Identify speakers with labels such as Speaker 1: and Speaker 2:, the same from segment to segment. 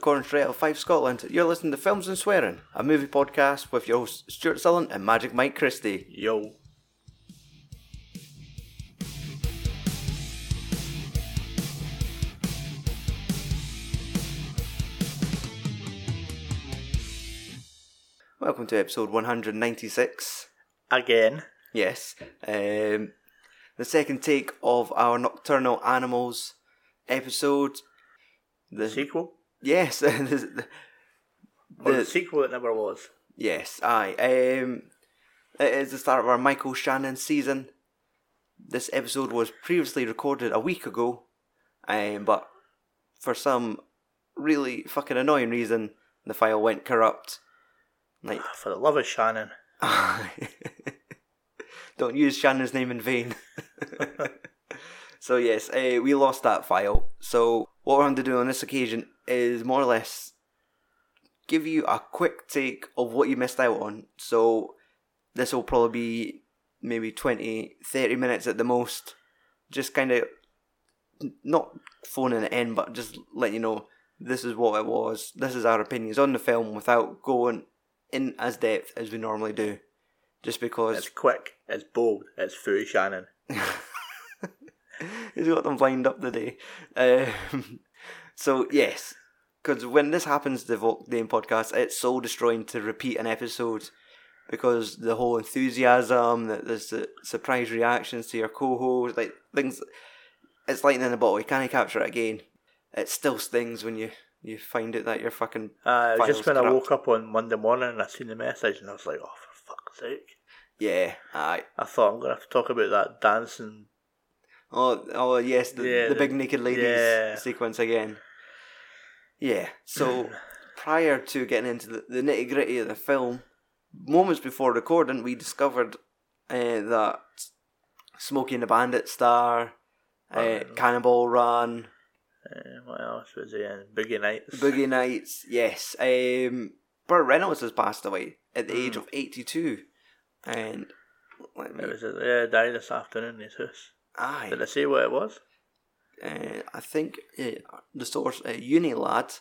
Speaker 1: recording straight out of Fife Scotland. You're listening to Films and Swearing, a movie podcast with your hosts Stuart Sullen and Magic Mike Christie.
Speaker 2: Yo.
Speaker 1: Welcome to episode 196.
Speaker 2: Again.
Speaker 1: Yes, um, the second take of our Nocturnal Animals episode.
Speaker 2: The sequel?
Speaker 1: Yes, the, the,
Speaker 2: Or the,
Speaker 1: the-
Speaker 2: sequel that never was.
Speaker 1: yes, aye. Um, it is the start of our Michael Shannon season. This episode was previously recorded a week ago, um, but for some really fucking annoying reason, the file went corrupt. Like,
Speaker 2: For the love of Shannon.
Speaker 1: don't use Shannon's name in vain. so yes, uh, we lost that file. So what we're going to do on this occasion is more or less give you a quick take of what you missed out on. So this will probably be maybe 20, 30 minutes at the most. Just kind of not phoning it in, but just letting you know this is what it was. This is our opinions on the film without going in as depth as we normally do. Just because
Speaker 2: It's quick, it's bold, it's Foo Shannon.
Speaker 1: He's got them lined up today. Um, so yes, because when this happens, the Volk Dame podcast, it's soul destroying to repeat an episode because the whole enthusiasm, the, the su- surprise reactions to your co-host, like things, it's lightning in a bottle. You can't capture it again. It still stings when you you find out that you're fucking
Speaker 2: Uh, just when I woke up on Monday morning and I seen the message and I was like, oh, for fuck's sake.
Speaker 1: yeah. Aye.
Speaker 2: I thought I'm going to have to talk about that dancing.
Speaker 1: Oh, oh yes, the,
Speaker 2: Yeah,
Speaker 1: the
Speaker 2: the-
Speaker 1: big naked ladies
Speaker 2: yeah.
Speaker 1: sequence again. Yeah. So prior to getting into the, the nitty gritty of the film, moments before recording, we discovered uh, that Smokey and the Bandit star, uh,
Speaker 2: Oh.
Speaker 1: Cannonball Run,
Speaker 2: Uh, what else was he in? Boogie Nights.
Speaker 1: Boogie Nights. Yes. Um, Burt Reynolds has passed away at the age
Speaker 2: Mm.
Speaker 1: of eighty-two, and let me.
Speaker 2: It was, yeah, died this afternoon in his house.
Speaker 1: Aye.
Speaker 2: Did I say what it was?
Speaker 1: Uh, I think uh, the source uh, Unilad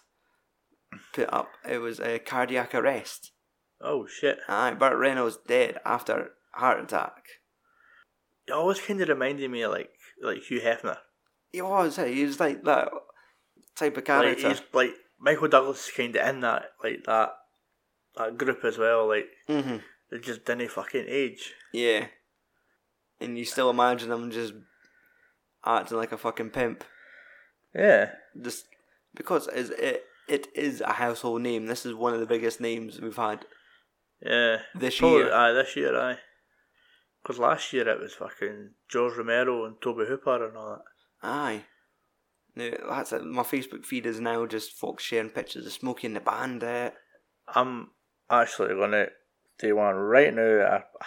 Speaker 1: put up it was a cardiac arrest.
Speaker 2: Oh, shit.
Speaker 1: Aye, Burt Reynolds dead after heart attack.
Speaker 2: It always kind of reminded me of like, like Hugh Hefner.
Speaker 1: He was, eh, he was like that type of
Speaker 2: Like,
Speaker 1: character.
Speaker 2: he's, like Michael Douglas is kind of in that like that that group as well. Like
Speaker 1: hmm
Speaker 2: they just didn't fucking age.
Speaker 1: Yeah, and you still imagine them just acting like a fucking pimp,
Speaker 2: Yeah,
Speaker 1: just because it's, it it is a household name. This is one of the biggest names we've had
Speaker 2: yeah.
Speaker 1: this
Speaker 2: Probably,
Speaker 1: year.
Speaker 2: aye, this year, aye. Because last year it was fucking George Romero and Tobe Hooper and all that.
Speaker 1: Aye. No, that's it. My Facebook feed is now just folks sharing pictures of Smokey and the Bandit.
Speaker 2: I'm actually gonna do one right now. I, I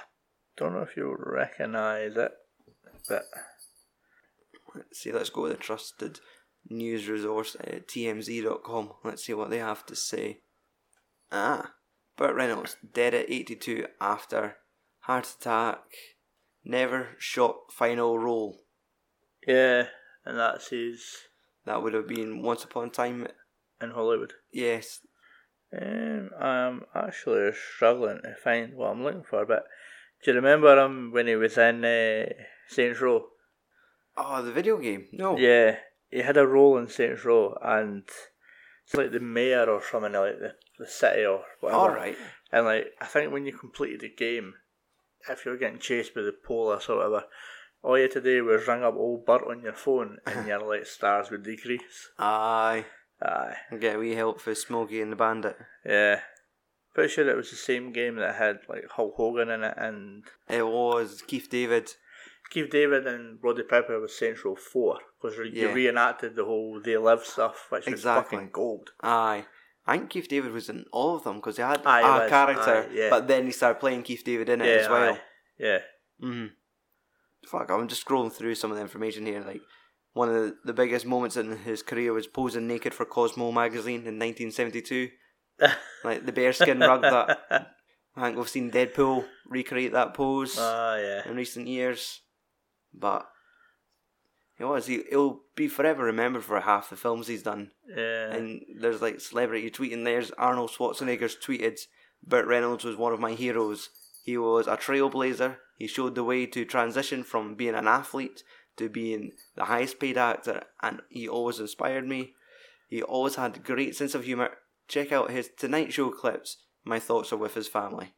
Speaker 2: don't know if you'll recognise it, but
Speaker 1: Let's see, let's go with the trusted news resource, uh, tmz.com. Let's see what they have to say. Ah, Burt Reynolds, dead at 82 after heart attack, never shot final role.
Speaker 2: yeah, and that's his
Speaker 1: That would have been Once Upon a Time.
Speaker 2: in Hollywood.
Speaker 1: Yes.
Speaker 2: Um, I'm actually struggling to find what I'm looking for, but do you remember him when he was in uh, Saints Row?
Speaker 1: Oh, the video game? No.
Speaker 2: Yeah, he had a role in Saints Row, and it's like the mayor or something like the, the city or whatever.
Speaker 1: Alright.
Speaker 2: And like, I think when you completed the game, if you were getting chased by the police or whatever, all you had to do was ring up old Bert on your phone, and your like stars would decrease.
Speaker 1: Aye.
Speaker 2: Aye,
Speaker 1: Get a wee help for Smokey and the Bandit.
Speaker 2: yeah. Pretty sure it was the same game that had like Hulk Hogan in it, and
Speaker 1: It was Keith David.
Speaker 2: Keith David and Roddy Piper was Saints Row Four because
Speaker 1: Yeah.
Speaker 2: you reenacted the whole They Live stuff, which
Speaker 1: Exactly.
Speaker 2: was fucking gold.
Speaker 1: Aye. I think Keith David was in all of them because he had
Speaker 2: Aye,
Speaker 1: a
Speaker 2: was.
Speaker 1: character,
Speaker 2: Aye, yeah.
Speaker 1: but then he started playing Keith David in it
Speaker 2: yeah,
Speaker 1: as well.
Speaker 2: aye. yeah.
Speaker 1: hmm Fuck, I'm just scrolling through some of the information here. Like, one of the, the biggest moments in his career was posing naked for Cosmo magazine in 1972. Like the bearskin rug that I think we've seen
Speaker 2: Uh,
Speaker 1: Deadpool recreate that pose
Speaker 2: Ah, yeah.
Speaker 1: in recent years. But He was. He, he'll be forever remembered for half the films he's done.
Speaker 2: Yeah.
Speaker 1: And there's like celebrity tweeting. There's Arnold Schwarzenegger's tweeted, Burt Reynolds was one of my heroes. He was a trailblazer. He showed the way to transition from being an athlete to being the highest paid actor, and he always inspired me. He always had a great sense of humour. Check out his Tonight Show clips. My thoughts are with his family.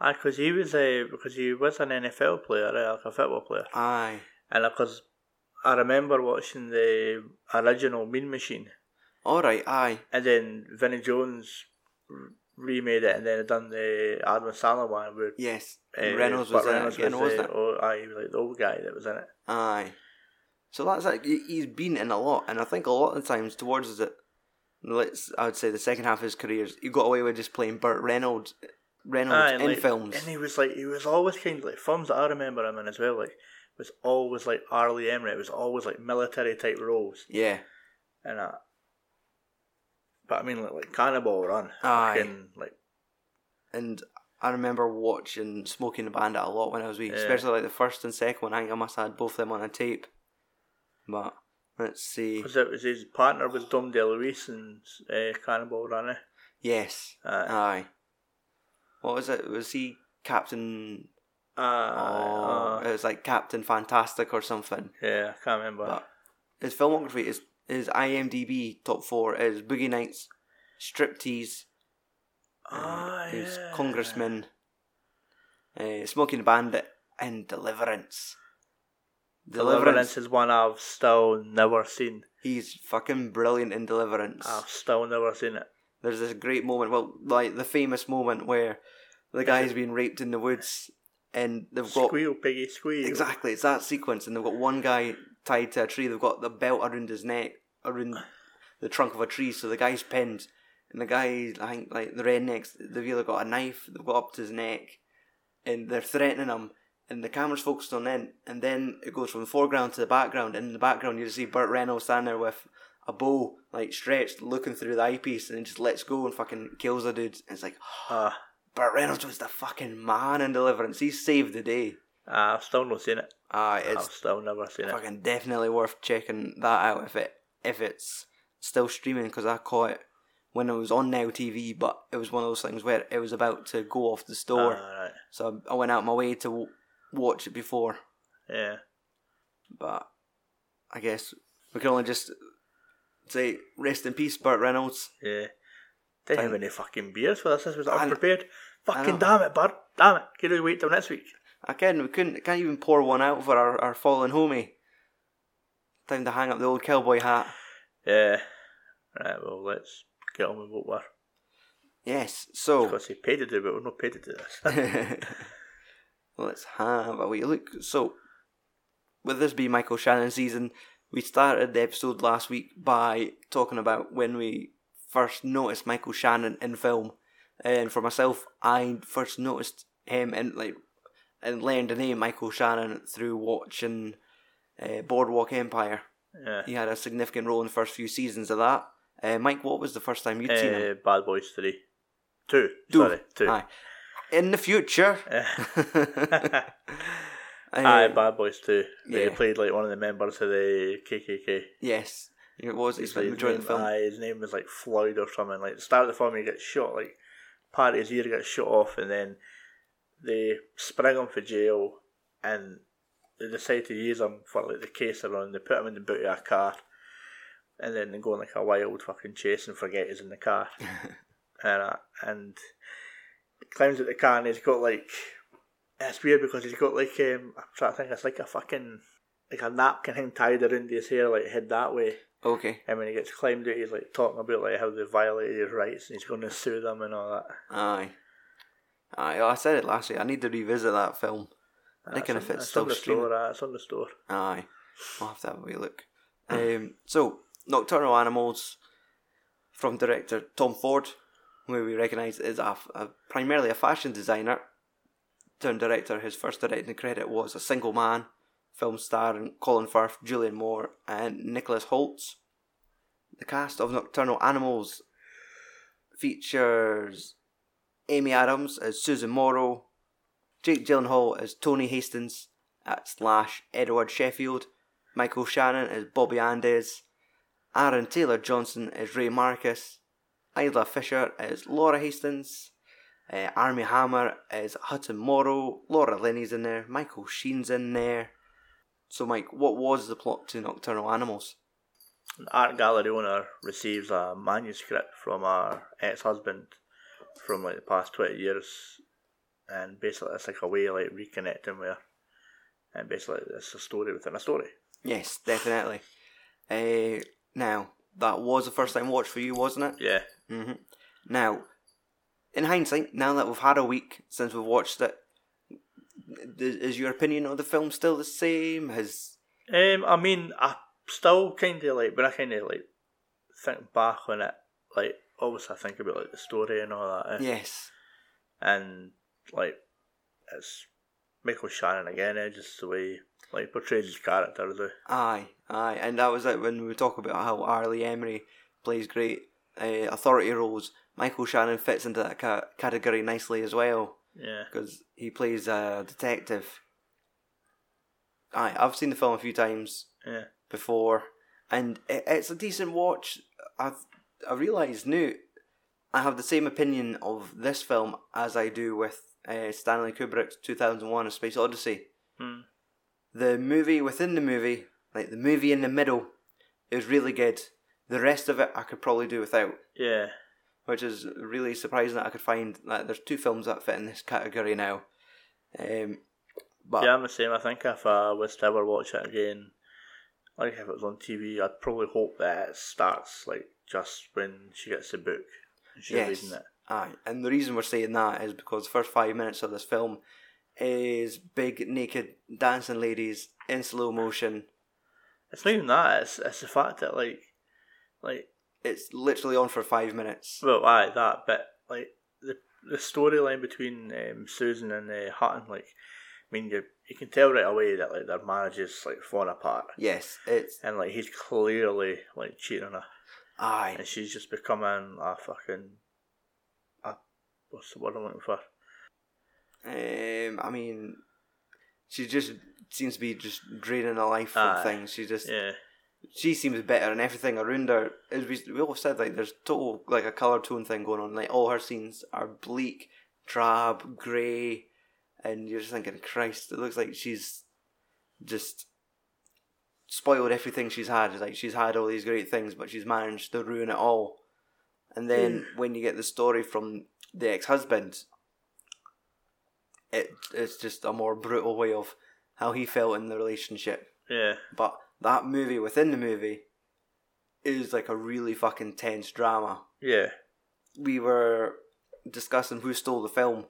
Speaker 2: Aye, because he was a because he was an NFL player, eh, like a football player,
Speaker 1: Aye.
Speaker 2: and because I remember watching the original Mean Machine,
Speaker 1: Alright, aye.
Speaker 2: and then Vinnie Jones remade it, and then done the Adam Sandler one where
Speaker 1: Yes.
Speaker 2: uh,
Speaker 1: Reynolds was in it
Speaker 2: Reynolds
Speaker 1: again,
Speaker 2: was
Speaker 1: wasn't
Speaker 2: the,
Speaker 1: it?
Speaker 2: Oh, aye, he was like the old guy that was in it.
Speaker 1: Aye. So that's like he- he's been in a lot, and I think a lot of times towards the, let's I would say the second half of his career, he got away with just playing Burt Reynolds, Reynolds
Speaker 2: Aye,
Speaker 1: in
Speaker 2: like,
Speaker 1: films.
Speaker 2: and he was like he was always kind of like films that I remember him in as well. Like was always like R. Lee Ermey. It was always like military type roles,
Speaker 1: yeah.
Speaker 2: and uh, but I mean like, like Cannonball Run,
Speaker 1: Aye.
Speaker 2: fucking, like
Speaker 1: And I remember watching Smoking the Bandit a lot when I was wee,
Speaker 2: Yeah.
Speaker 1: especially like the first and second one. I think I must have had both of them on a tape. But let's see.
Speaker 2: because it was his partner was Dom DeLuise and uh, Cannonball Run. eh?
Speaker 1: Yes.
Speaker 2: Aye.
Speaker 1: Aye. What was it? Was he Captain?
Speaker 2: Uh,
Speaker 1: Oh,
Speaker 2: uh,
Speaker 1: it was like Captain Fantastic or something.
Speaker 2: yeah, I can't remember.
Speaker 1: But his filmography is his IMDb top four is Boogie Nights, Striptease, his
Speaker 2: yeah.
Speaker 1: Congressman, uh, Smoking Bandit, and Deliverance.
Speaker 2: Deliverance is one I've still never seen.
Speaker 1: He's fucking brilliant in Deliverance.
Speaker 2: I've still never seen it.
Speaker 1: There's this great moment, well, like the famous moment where the guy's being raped in the woods, and they've got
Speaker 2: Squeal, piggy, squeal.
Speaker 1: exactly it's that sequence, and they've got one guy tied to a tree. They've got the belt around his neck, around the trunk of a tree, so the guy's pinned, and the guy, I think, like the rednecks, they've either got a knife, they've got up to his neck, and they're threatening him. And the camera's focused on them, and then it goes from the foreground to the background. And in the background, you just see Burt Reynolds standing there with a bow, like stretched, looking through the eyepiece, and then just lets go and fucking kills the dude. And it's like,
Speaker 2: Ah,
Speaker 1: Burt Reynolds was the fucking man in Deliverance. He saved the day.
Speaker 2: I've still not seen it. I've
Speaker 1: it's
Speaker 2: still never seen it.
Speaker 1: fucking definitely worth checking that out if it if it's still streaming because I caught it when it was on Now TV, but it was one of those things where it was about to go off the store,
Speaker 2: Alright.
Speaker 1: so I went out my way to w- watch it before.
Speaker 2: Yeah.
Speaker 1: But I guess we can only just say rest in peace, Burt Reynolds.
Speaker 2: Yeah. Didn't have any fucking beers for this. This was unprepared. Fucking damn it, bud. Damn it. Can we wait till next week?
Speaker 1: I can we couldn't can't even pour one out for our, our fallen homie. Time to hang up the old cowboy hat.
Speaker 2: Yeah. Right, well, let's get on with what we're.
Speaker 1: Yes, so
Speaker 2: Because he paid to do it, but we're not paid to do this.
Speaker 1: Let's have a wee look. So, with this being Michael Shannon season, we started the episode last week by talking about when we first noticed Michael Shannon in film. And for myself, I first noticed him and like and learned the name Michael Shannon through watching uh, Boardwalk Empire.
Speaker 2: yeah.
Speaker 1: He had a significant role in the first few seasons of that. Uh, Mike, what was the first time you'd seen him?
Speaker 2: Uh, Bad Boys 3. Two.
Speaker 1: Two.
Speaker 2: Sorry, two.
Speaker 1: Aye. In the future. Uh,
Speaker 2: Aye, Bad Boys 2. They
Speaker 1: yeah.
Speaker 2: played like one of the members of the KKK.
Speaker 1: Yes, it was. Spent the majority
Speaker 2: name,
Speaker 1: of the film.
Speaker 2: aye, his name was like Floyd or something. Like the start of the film, he gets shot. Like part of his ear gets shot off, and then they spring him for jail, and they decide to use him for like the case around. They put him in the boot of a car, and then they go on like a wild fucking chase and forget he's in the car, and uh, and climbs out the car and he's got like it's weird because he's got like um I'm trying to think it's like a fucking like a napkin thing tied around his hair like head that way.
Speaker 1: Okay.
Speaker 2: And when he gets climbed out, he's like talking about like how they violated his rights and he's going to sue them and all that.
Speaker 1: Aye. Aye, well, I said it last week. I need to revisit that film. I reckon if
Speaker 2: on-
Speaker 1: it's still
Speaker 2: on the
Speaker 1: streaming.
Speaker 2: store, uh, it's on the store.
Speaker 1: Aye. I'll have to have a wee look. Um, so, Nocturnal Animals from director Tom Ford, who we recognise is a, a, primarily a fashion designer, turned director. His first directing credit was A Single Man, film starring Colin Firth, Julianne Moore, and Nicholas Holtz. The cast of Nocturnal Animals features Amy Adams as Susan Morrow, Jake Gyllenhaal as Tony Hastings, at slash Edward Sheffield, Michael Shannon as Bobby Andes. Aaron Taylor Johnson as Ray Marcus. Isla Fisher as Laura Hastings. Uh, Armie Hammer is Hutton Morrow. Laura Linney's in there. Michael Sheen's in there. So, Mike, what was the plot to Nocturnal Animals?
Speaker 2: An art gallery owner receives a manuscript from her ex husband from like the past 20 years, and basically it's like a way of like reconnecting with her. And basically, it's a story within a story.
Speaker 1: Yes, definitely. Uh, now, that was the first time watch for you, wasn't it?
Speaker 2: Yeah.
Speaker 1: hmm Now, in hindsight, now that we've had a week since we've watched it, is your opinion of the film still the same? Has
Speaker 2: Um, I mean, I still kind of like when I kind of like think back on it, like obviously I think about like the story and all that, eh?
Speaker 1: yes,
Speaker 2: and like it's Michael Shannon again, eh? just the way like portrays his character.
Speaker 1: Aye, aye, and that was it when we talk about how R. Lee Ermey plays great uh, authority roles. Michael Shannon fits into that ca- category nicely as well
Speaker 2: yeah,
Speaker 1: because he plays a detective. Aye, I've seen the film a few times.
Speaker 2: yeah,
Speaker 1: before, and it, it's a decent watch. I've I realised now I have the same opinion of this film as I do with uh, Stanley Kubrick's two thousand one: A Space Odyssey.
Speaker 2: Hmm.
Speaker 1: The movie within the movie, like the movie in the middle, is really good. The rest of it I could probably do without,
Speaker 2: yeah,
Speaker 1: which is really surprising that I could find that there's two films that fit in this category now. Um, but
Speaker 2: yeah. I'm the same. I think if I was to ever watch it again, like if it was on TV, I'd probably hope that it starts like just when she gets the book and she's
Speaker 1: Yes.
Speaker 2: reading it.
Speaker 1: Aye, and the reason we're saying that is because the first five minutes of this film is big naked dancing ladies in slow motion.
Speaker 2: It's not even that. It's it's the fact that like, like
Speaker 1: It's literally on for five minutes.
Speaker 2: well, aye, that bit like the the storyline between um, Susan and uh, Hutton, like, I mean, you you can tell right away that like their marriage is like falling apart,
Speaker 1: Yes, it's
Speaker 2: and like he's clearly like cheating on her,
Speaker 1: aye,
Speaker 2: and she's just becoming a fucking, a what's the word I'm looking for?
Speaker 1: um, I mean, she just seems to be just draining her life from
Speaker 2: Aye.
Speaker 1: things. She just
Speaker 2: Yeah,
Speaker 1: she seems better, and everything around her. As we we all said, like there's total like a color tone thing going on. Like all her scenes are bleak, drab, grey, and you're just thinking, Christ, it looks like she's just spoiled everything she's had. Like she's had all these great things, but she's managed to ruin it all. And then hmm. when you get the story from the ex-husband, it it's just a more brutal way of how he felt in the relationship.
Speaker 2: yeah,
Speaker 1: But that movie within the movie is like a really fucking tense drama.
Speaker 2: yeah,
Speaker 1: We were discussing who stole the film,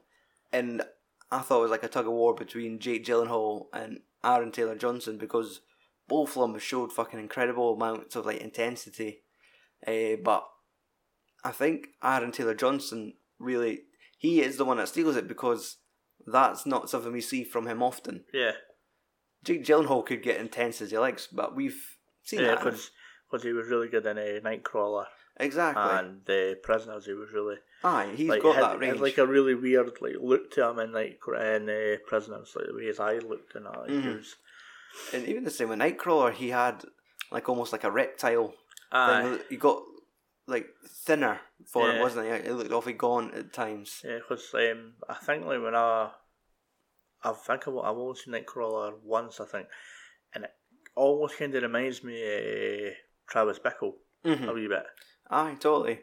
Speaker 1: and I thought it was like a tug of war between Jake Gyllenhaal and Aaron Taylor Johnson because both of them showed fucking incredible amounts of like intensity. Uh, but I think Aaron Taylor Johnson really he is the one that steals it because that's not something we see from him often.
Speaker 2: yeah,
Speaker 1: Jake Gyllenhaal could get intense as he likes, but we've seen
Speaker 2: yeah,
Speaker 1: that.
Speaker 2: because he was really good in a Nightcrawler
Speaker 1: exactly.
Speaker 2: and the Prisoners. He was really
Speaker 1: Aye, he's
Speaker 2: like
Speaker 1: got
Speaker 2: had,
Speaker 1: that
Speaker 2: had,
Speaker 1: range.
Speaker 2: like a really weird like look to him in like in uh, Prisoners, like the way his eyes looked and that. Like, he
Speaker 1: Mhm.
Speaker 2: was,
Speaker 1: and even the same with Nightcrawler, he had like almost like a reptile
Speaker 2: aye,
Speaker 1: thing. He got like thinner for
Speaker 2: Yeah.
Speaker 1: it, wasn't he? It looked awfully gaunt at times.
Speaker 2: yeah, because um, I think like when I, I think I've, I've only seen Nightcrawler once, I think, and it almost kind of reminds me of Travis Bickle
Speaker 1: Mhm.
Speaker 2: a wee bit.
Speaker 1: Aye, totally.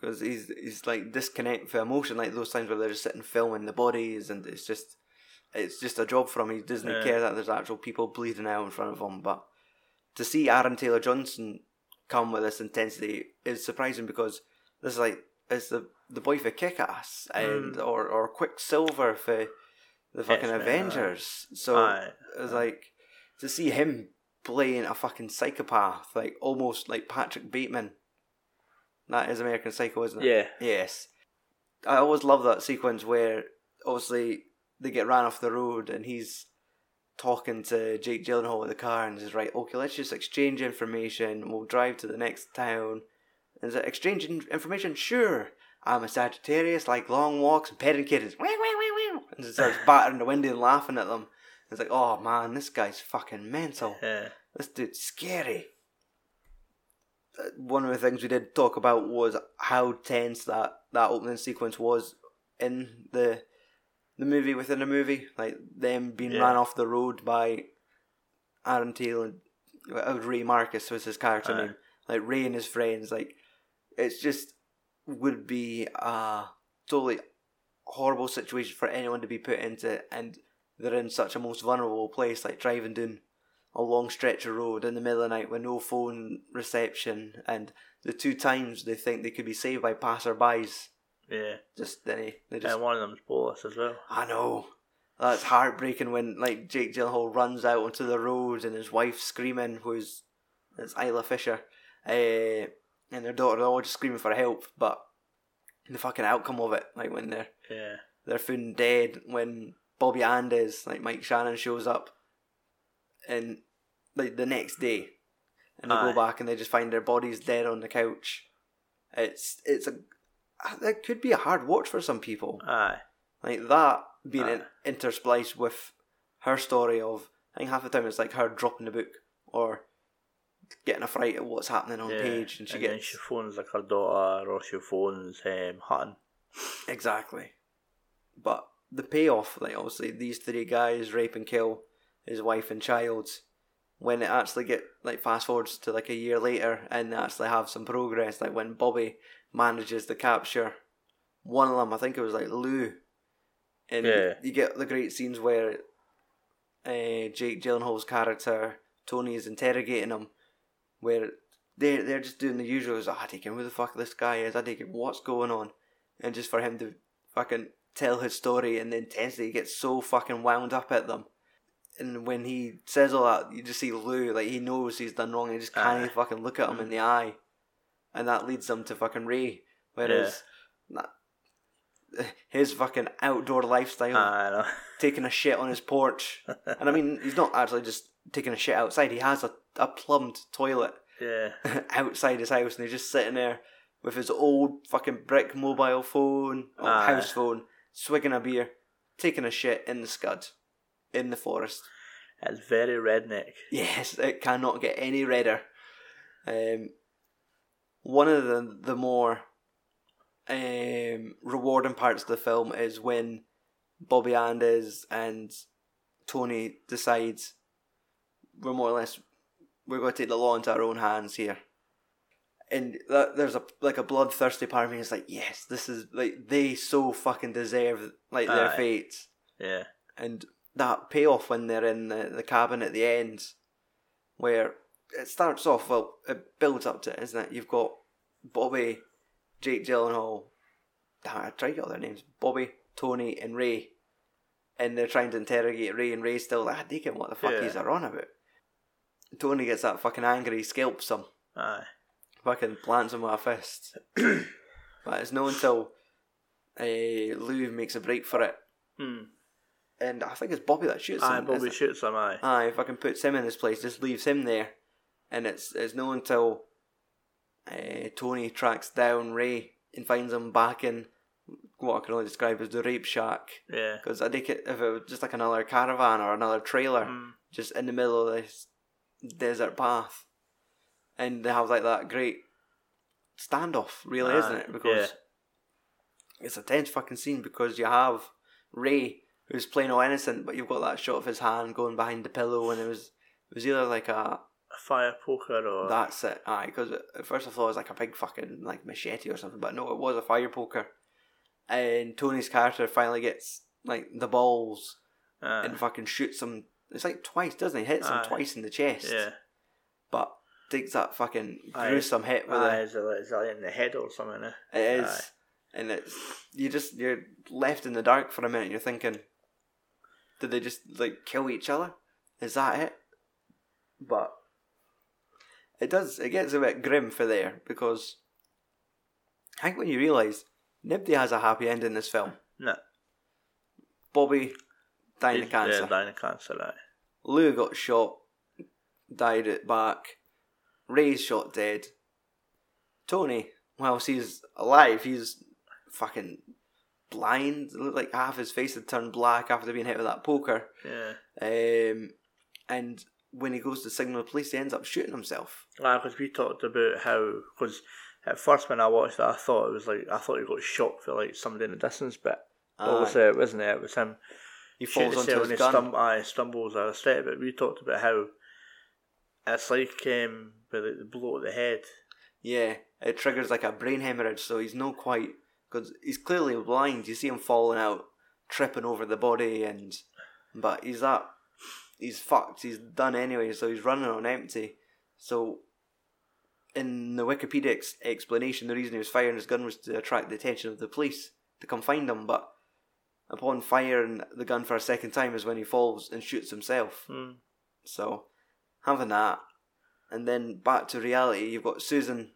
Speaker 1: Because he's he's like disconnect for emotion, like those times where they're just sitting filming the bodies, and it's just it's just a job for him. He doesn't
Speaker 2: Yeah.
Speaker 1: care that there's actual people bleeding out in front of him. But to see Aaron Taylor Johnson come with this intensity is surprising because this is like it's the the boy for Kick Ass and
Speaker 2: Mm.
Speaker 1: or or Quicksilver for the fucking
Speaker 2: X-Men, aye.
Speaker 1: Avengers. So
Speaker 2: Aye,
Speaker 1: it's uh, like to see him playing a fucking psychopath, like almost like Patrick Bateman. That is American Psycho, isn't it?
Speaker 2: yeah,
Speaker 1: Yes. I always love that sequence where obviously they get ran off the road and he's talking to Jake Gyllenhaal in the car and he's right, okay, let's just exchange information. We'll drive to the next town. And is it exchanging information? Sure. I'm a Sagittarius, like long walks and petting kittens. And starts battering the window and laughing at them. It's like, oh man, this guy's fucking mental.
Speaker 2: yeah,
Speaker 1: this dude's scary. Uh, One of the things we did talk about was how tense that, that opening sequence was in the the movie within a movie, like them being
Speaker 2: Yeah.
Speaker 1: ran off the road by Aaron Taylor, uh, Ray Marcus was his character
Speaker 2: Aye.
Speaker 1: name, like Ray and his friends. Like it's just would be a totally horrible situation for anyone to be put into, and they're in such a most vulnerable place, like driving down a long stretch of road in the middle of the night with no phone reception, and the two times they think they could be saved by passerbys,
Speaker 2: Yeah.
Speaker 1: just they they just
Speaker 2: And one of them's Bolus as well.
Speaker 1: I know. That's heartbreaking when like Jake Gyllenhaal runs out onto the road and his wife screaming, who's it's Isla Fisher, uh, and their daughter, all just screaming for help. But the fucking outcome of it, like when they're
Speaker 2: Yeah.
Speaker 1: they're found dead, when Bobby Andes, like Mike Shannon, shows up, and like the next day, and they
Speaker 2: Aye.
Speaker 1: go back and they just find their bodies dead on the couch. It's it's a that could be a hard watch for some people
Speaker 2: Aye.
Speaker 1: like that being in, interspliced with her story of I think half the time it's like her dropping the book or getting a fright at what's happening on
Speaker 2: yeah.
Speaker 1: page and she
Speaker 2: then
Speaker 1: gets
Speaker 2: she phones like her daughter or she phones um, Hutton.
Speaker 1: exactly but the payoff like obviously these three guys rape and kill his wife and child when it actually get like fast forwards to like a year later and they actually have some progress like when Bobby manages to capture one of them I think it was like Lou and
Speaker 2: Yeah.
Speaker 1: you get the great scenes where uh, Jake Gyllenhaal's character Tony is interrogating him, where they they're just doing the usual. Is I take him who the fuck this guy is. I take him what's going on, and just for him to fucking tell his story and the intensity he gets so fucking wound up at them. And when he says all that, you just see Lou like he knows he's done wrong. and He just can't
Speaker 2: Aye.
Speaker 1: fucking look at him in the eye, and that leads them to fucking Ray. Whereas that, his fucking outdoor lifestyle taking a shit on his porch. and I mean, he's not actually just taking a shit outside. He has a, a plumbed toilet
Speaker 2: yeah.
Speaker 1: outside his house, and he's just sitting there with his old fucking brick mobile phone, or
Speaker 2: Aye.
Speaker 1: house phone, swigging a beer, taking a shit in the scud, in the forest.
Speaker 2: It's very redneck.
Speaker 1: Yes, it cannot get any redder. Um, one of the the more um, rewarding parts of the film is when Bobby Andes and Tony decides we're more or less we're going to take the law into our own hands here. And that, there's a like a bloodthirsty part of me is like, yes, this is like they so fucking deserve like their
Speaker 2: Aye.
Speaker 1: fates
Speaker 2: Yeah.
Speaker 1: and that payoff when they're in the, the cabin at the end, where it starts off well, it builds up to it, isn't it? You've got Bobby, Jake Gyllenhaal, damn, I tried to get all their names, Bobby, Tony, and Ray, and they're trying to interrogate Ray, and Ray's still like, I take him, what the fuck
Speaker 2: Yeah.
Speaker 1: he's are on about. Tony gets that fucking angry, he scalps him,
Speaker 2: Aye.
Speaker 1: Fucking plants him with a fist. but it's not until uh, Lou makes a break for it,
Speaker 2: Hmm.
Speaker 1: and I think it's Bobby that shoots
Speaker 2: Aye,
Speaker 1: him.
Speaker 2: Bobby shoots him, aye.
Speaker 1: Aye, fucking puts him in his place, just leaves him there, and it's it's not until uh, Tony tracks down Ray and finds him back in what I can only describe as the rape shack.
Speaker 2: Yeah.
Speaker 1: Because I think it, if it was just like another caravan or another trailer,
Speaker 2: Hmm.
Speaker 1: just in the middle of this desert path, and they have like that great standoff, really, isn't it? Because it's a tense fucking scene because you have Ray who's playing all innocent, but you've got that shot of his hand going behind the pillow, and it was it was either like a
Speaker 2: A fire poker or.
Speaker 1: that's it, aye. Because at first I thought it was like a big fucking like machete or something, but no, it was a fire poker. And Tony's character finally gets like the balls
Speaker 2: Aye.
Speaker 1: and fucking shoots him. It's like twice, doesn't he? Hits him twice in the chest.
Speaker 2: Yeah.
Speaker 1: But takes that fucking
Speaker 2: Aye.
Speaker 1: gruesome hit with
Speaker 2: Aye,
Speaker 1: it.
Speaker 2: is it, is it in the head or something? Eh?
Speaker 1: It is,
Speaker 2: Aye.
Speaker 1: and it's you just you're left in the dark for a minute. You're thinking, did they just like kill each other? Is that it? But it does. It gets a bit grim for there because I think when you realise nobody has a happy end in this film.
Speaker 2: No.
Speaker 1: Bobby died of cancer.
Speaker 2: Yeah, dying of cancer, aye.
Speaker 1: Lou got shot, died at back. Ray's shot dead. Tony, whilst he's alive, he's fucking blind. It looked like half his face had turned black after being hit with that poker.
Speaker 2: Yeah.
Speaker 1: Um, and when he goes to signal the police, he ends up shooting himself.
Speaker 2: because we talked about how because at first when I watched it, I thought it was like I thought he got shot for like somebody in the distance, but obviously it wasn't. It, it was him.
Speaker 1: He falls onto his
Speaker 2: he
Speaker 1: gun.
Speaker 2: stum- aye, stumbles out of step. But we talked about how it's like um, with like, the blow at the head.
Speaker 1: Yeah, it triggers like a brain hemorrhage, so he's not quite because he's clearly blind. You see him falling out, tripping over the body, and but he's that he's fucked. He's done anyway, so he's running on empty. So in the Wikipedia ex- explanation, the reason he was firing his gun was to attract the attention of the police to come find him. But upon firing the gun for a second time is when he falls and shoots himself.
Speaker 2: Hmm.
Speaker 1: So having that, and then back to reality, you've got Susan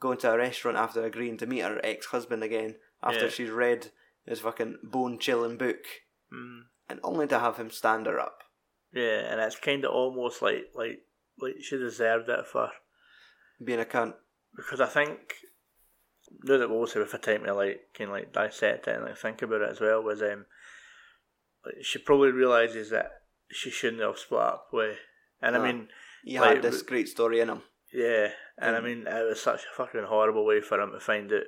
Speaker 1: going to a restaurant after agreeing to meet her ex husband again after
Speaker 2: Yeah.
Speaker 1: she's read his fucking bone chilling book,
Speaker 2: Hmm.
Speaker 1: and only to have him stand her up.
Speaker 2: Yeah, and it's kind of almost like like like she deserved it for
Speaker 1: Being a cunt.
Speaker 2: because I think now that we'll also have a time to like kind of like dissect it and like think about it as well was um like she probably realizes that she shouldn't have split up with and I
Speaker 1: Ah.
Speaker 2: mean
Speaker 1: He
Speaker 2: Like,
Speaker 1: had this great story in him.
Speaker 2: yeah and I
Speaker 1: Mm.
Speaker 2: mean it was such a fucking horrible way for him to find out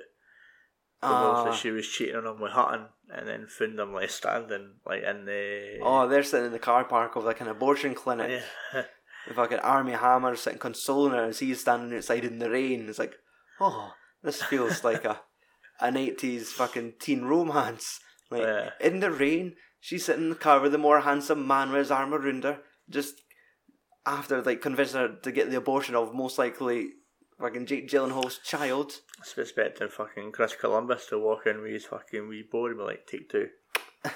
Speaker 1: Ah.
Speaker 2: that she was cheating on him with Hutton and then found him like standing like in the
Speaker 1: Oh, they're sitting in the car park of like an abortion clinic
Speaker 2: yeah
Speaker 1: with fucking Armie Hammer sitting consoling her as he's standing outside in the rain. It's like, oh, this feels like a an eighties fucking teen romance. Like
Speaker 2: Yeah.
Speaker 1: in the rain, she's sitting in the car with a more handsome man with his arm around her, just after like convincing her to get the abortion of most likely fucking Jake Gyllenhaal's child.
Speaker 2: I was expecting fucking Chris Columbus to walk in with his fucking wee board and be like take two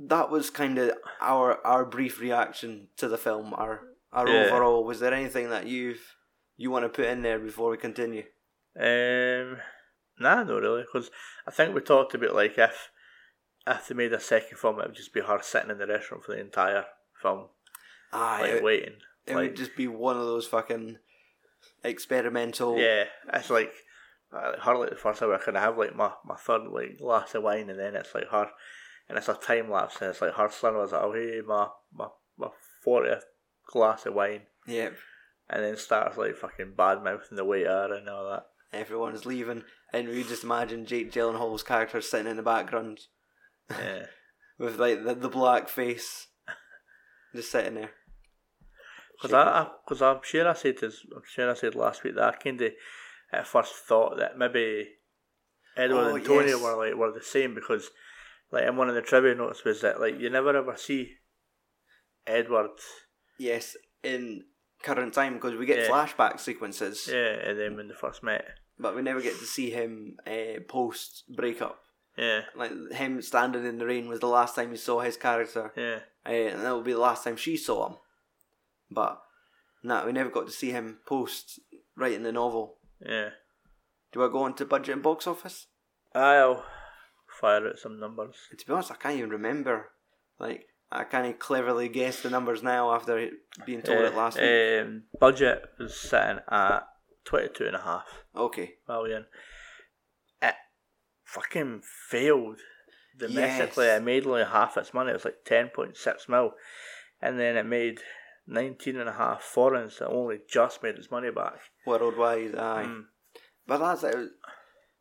Speaker 1: That was kind of our our brief reaction to the film. Our our
Speaker 2: Yeah.
Speaker 1: overall. Was there anything that you've you want to put in there before we continue?
Speaker 2: Um, nah, not really, because I think we talked about like if if they made a second film, it would just be her sitting in the restaurant for the entire film,
Speaker 1: Ah,
Speaker 2: like
Speaker 1: it,
Speaker 2: waiting.
Speaker 1: it
Speaker 2: like,
Speaker 1: would just be one of those fucking experimental.
Speaker 2: yeah, it's like uh, her like the first hour. I can have like my, my third like glass of wine, and then it's like her, and it's a time lapse, and it's like her son was like, oh hey, my my my fortieth glass of wine,
Speaker 1: yeah.
Speaker 2: and then starts like fucking bad mouthing the waiter and all that.
Speaker 1: Everyone's leaving, and we just imagine Jake Gyllenhaal's character sitting in the background
Speaker 2: Yeah.
Speaker 1: with like the, the black face, just sitting there.
Speaker 2: Because I, because I'm sure I said this, I'm sure I said last week that I kind of at first thought that maybe Edward
Speaker 1: Oh,
Speaker 2: and Tony
Speaker 1: yes.
Speaker 2: were like were the same because like in one of the trivia notes was that like you never ever see Edward,
Speaker 1: Yes, in current time because we get
Speaker 2: Yeah.
Speaker 1: flashback sequences,
Speaker 2: yeah, and then when they first met,
Speaker 1: but we never get to see him uh, post breakup.
Speaker 2: Yeah,
Speaker 1: Like him standing in the rain was the last time you saw his character,
Speaker 2: yeah,
Speaker 1: uh, and that will be the last time she saw him. But no, we never got to see him post writing the novel.
Speaker 2: yeah.
Speaker 1: Do I go on to budget and box office?
Speaker 2: I'll fire out some numbers.
Speaker 1: To be honest, I can't even remember. Like I can't cleverly guess the numbers now after being told it last week.
Speaker 2: um, budget was sitting at twenty two and a half.
Speaker 1: Okay,
Speaker 2: million. Fucking failed domestically.
Speaker 1: Yes.
Speaker 2: It made only half its money. It was like ten point six mil, and then it made nineteen and a half foreign. So it only just made its money back.
Speaker 1: worldwide, aye.
Speaker 2: Mm.
Speaker 1: But that's it. Was,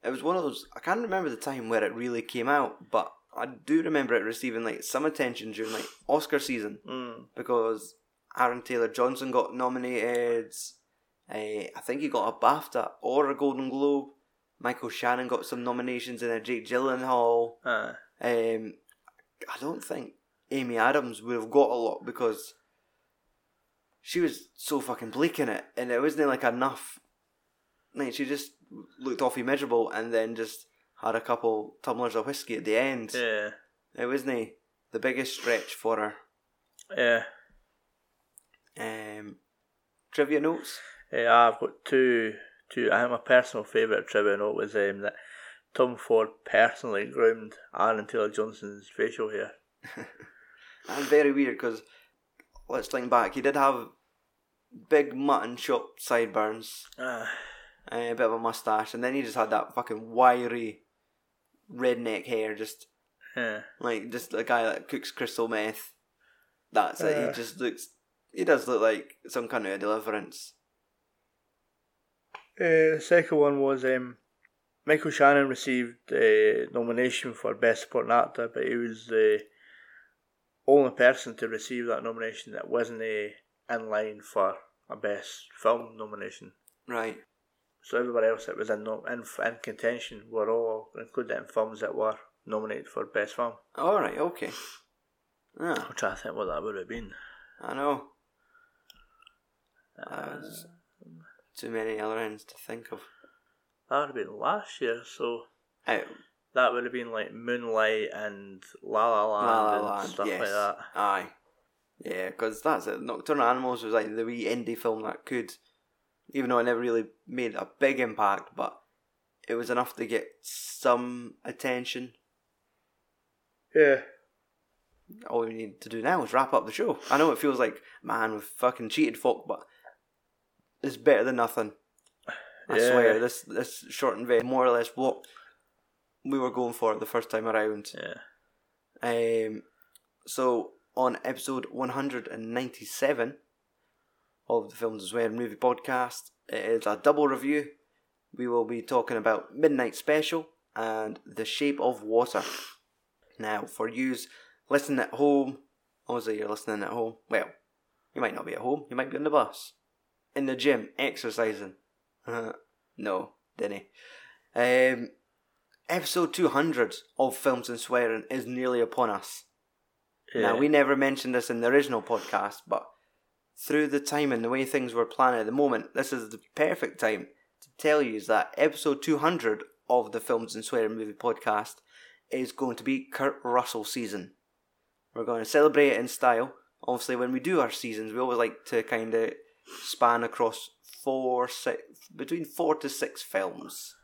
Speaker 1: it was one of those. I can't remember the time where it really came out, but I do remember it receiving like some attention during like Oscar season
Speaker 2: Mm.
Speaker 1: because Aaron Taylor Johnson got nominated. Uh, I think he got a BAFTA or a Golden Globe. Michael Shannon got some nominations in a Jake Gyllenhaal.
Speaker 2: Uh,
Speaker 1: Um, I don't think Amy Adams would have got a lot because she was so fucking bleak in it, and it wasn't like enough. Like she just looked awfully miserable, and then just had a couple tumblers of whiskey at the end.
Speaker 2: yeah,
Speaker 1: It wasn't the biggest stretch for her.
Speaker 2: yeah,
Speaker 1: Um, trivia notes.
Speaker 2: yeah. I've got two. Two. I think my personal favourite trivia note was um, that Tom Ford personally groomed Aaron Taylor Johnson's facial hair.
Speaker 1: And very weird because let's think back. He did have big mutton chop sideburns.
Speaker 2: Uh,
Speaker 1: a bit of a mustache, and then he just had that fucking wiry redneck hair, just
Speaker 2: yeah,
Speaker 1: like just a guy that cooks crystal meth. That's it.
Speaker 2: Uh.
Speaker 1: He just looks. He does look like some kind of deliverance.
Speaker 2: Uh, the second one was um, Michael Shannon received a nomination for Best Supporting Actor, but he was the only person to receive that nomination that wasn't uh, in line for a Best Film nomination.
Speaker 1: Right.
Speaker 2: So everybody else that was in, no- in, in contention were all included in films that were nominated for Best Film.
Speaker 1: All right. Okay. Ah,
Speaker 2: I'm trying to think what that would have been.
Speaker 1: I know.
Speaker 2: Uh,
Speaker 1: too many other ends to think of.
Speaker 2: that would have been last year, so
Speaker 1: Oh,
Speaker 2: that would have been like Moonlight and La La Land
Speaker 1: La La
Speaker 2: and
Speaker 1: Land,
Speaker 2: stuff
Speaker 1: yes.
Speaker 2: like that.
Speaker 1: Aye. Yeah, because that's it. Nocturnal Animals was like the wee indie film that could, even though it never really made a big impact, but it was enough to get some attention.
Speaker 2: Yeah.
Speaker 1: All we need to do now is wrap up the show. I know it feels like, man, we've fucking cheated folk, but it's better than nothing. I
Speaker 2: Yeah.
Speaker 1: swear, this this short and very more or less what we were going for the first time around.
Speaker 2: Yeah.
Speaker 1: Um, so on episode 197 of the Films and Swear Movie Podcast, it is a double review. We will be talking about Midnight Special and The Shape of Water. Now, for yous listening at home, obviously you're listening at home. Well, you might not be at home. You might be on the bus, in the gym, exercising. no, didn't he? Um, episode 200 of Films and Swearing is nearly upon us.
Speaker 2: yeah.
Speaker 1: Now, we never mentioned this in the original podcast, but through the time and the way things were planned at the moment, this is the perfect time to tell you is that episode 200 of the Films and Swearing Movie Podcast is going to be Kurt Russell season. We're going to celebrate it in style. Obviously, when we do our seasons, we always like to kind of span across four, six, between four to six films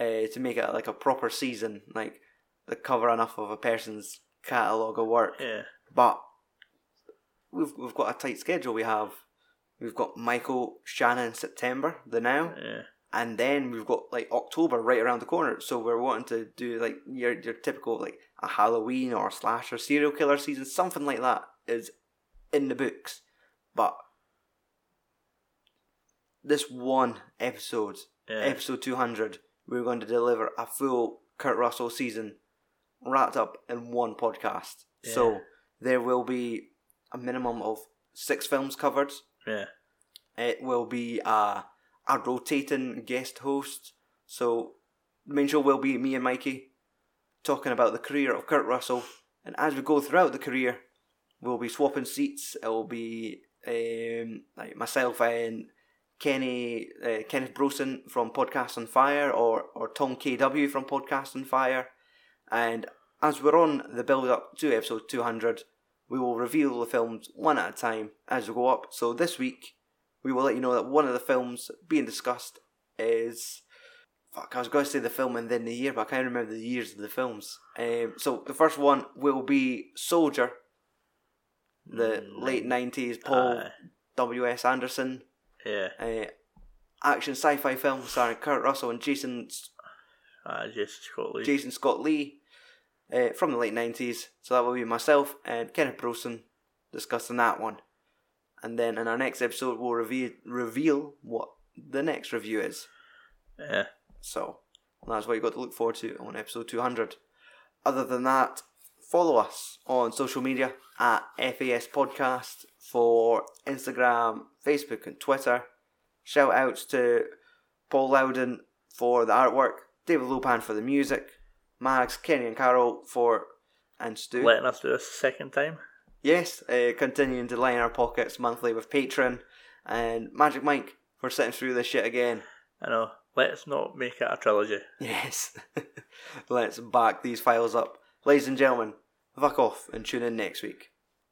Speaker 1: uh, to make it like a proper season, like to cover enough of a person's catalogue of work.
Speaker 2: yeah.
Speaker 1: But we've we've got a tight schedule. We have we've got Michael Shannon in September, the now,
Speaker 2: Yeah.
Speaker 1: and then we've got like October right around the corner. So we're wanting to do like your your typical like a Halloween or a slasher serial killer season, something like that is in the books. But this one episode,
Speaker 2: Yeah.
Speaker 1: episode two hundred, we're going to deliver a full Kurt Russell season wrapped up in one podcast.
Speaker 2: Yeah.
Speaker 1: So there will be a minimum of six films covered.
Speaker 2: Yeah.
Speaker 1: It will be a, a rotating guest host. So the main show will be me and Mikey talking about the career of Kurt Russell. And as we go throughout the career, we'll be swapping seats. It will be um, like myself and Kenny uh, Kenneth Brosen from Podcast on Fire or, or Tom KW from Podcast on Fire. And as we're on the build up to episode 200, we will reveal the films one at a time as we go up. So this week, we will let you know that one of the films being discussed is. Fuck, I was going to say the film and then the year, but I can't remember the years of the films. Um, so the first one will be Soldier, the
Speaker 2: Mm,
Speaker 1: late 90s Paul
Speaker 2: Aye.
Speaker 1: W.S. Anderson
Speaker 2: Yeah.
Speaker 1: uh, action sci fi film starring Kurt Russell and Jason
Speaker 2: Ah, Jason Scott Lee.
Speaker 1: Jason Scott Lee uh, from the late 90s. So that will be myself and Kenneth Brosen discussing that one. And then in our next episode, we'll reveal, reveal what the next review is.
Speaker 2: Yeah.
Speaker 1: So that's what you've got to look forward to on episode 200. Other than that, follow us on social media at FAS Podcast for Instagram, Facebook, and Twitter. Shout outs to Paul Loudon for the artwork, David Lopan for the music, Max, Kenny, and Carol for and Stu.
Speaker 2: Letting us do this a second time.
Speaker 1: Yes, uh, continuing to line our pockets monthly with Patreon, and Magic Mike for sitting through this shit again.
Speaker 2: I know. Let's not make it a trilogy.
Speaker 1: Yes. Let's back these files up. Ladies and gentlemen, fuck off and tune in next week.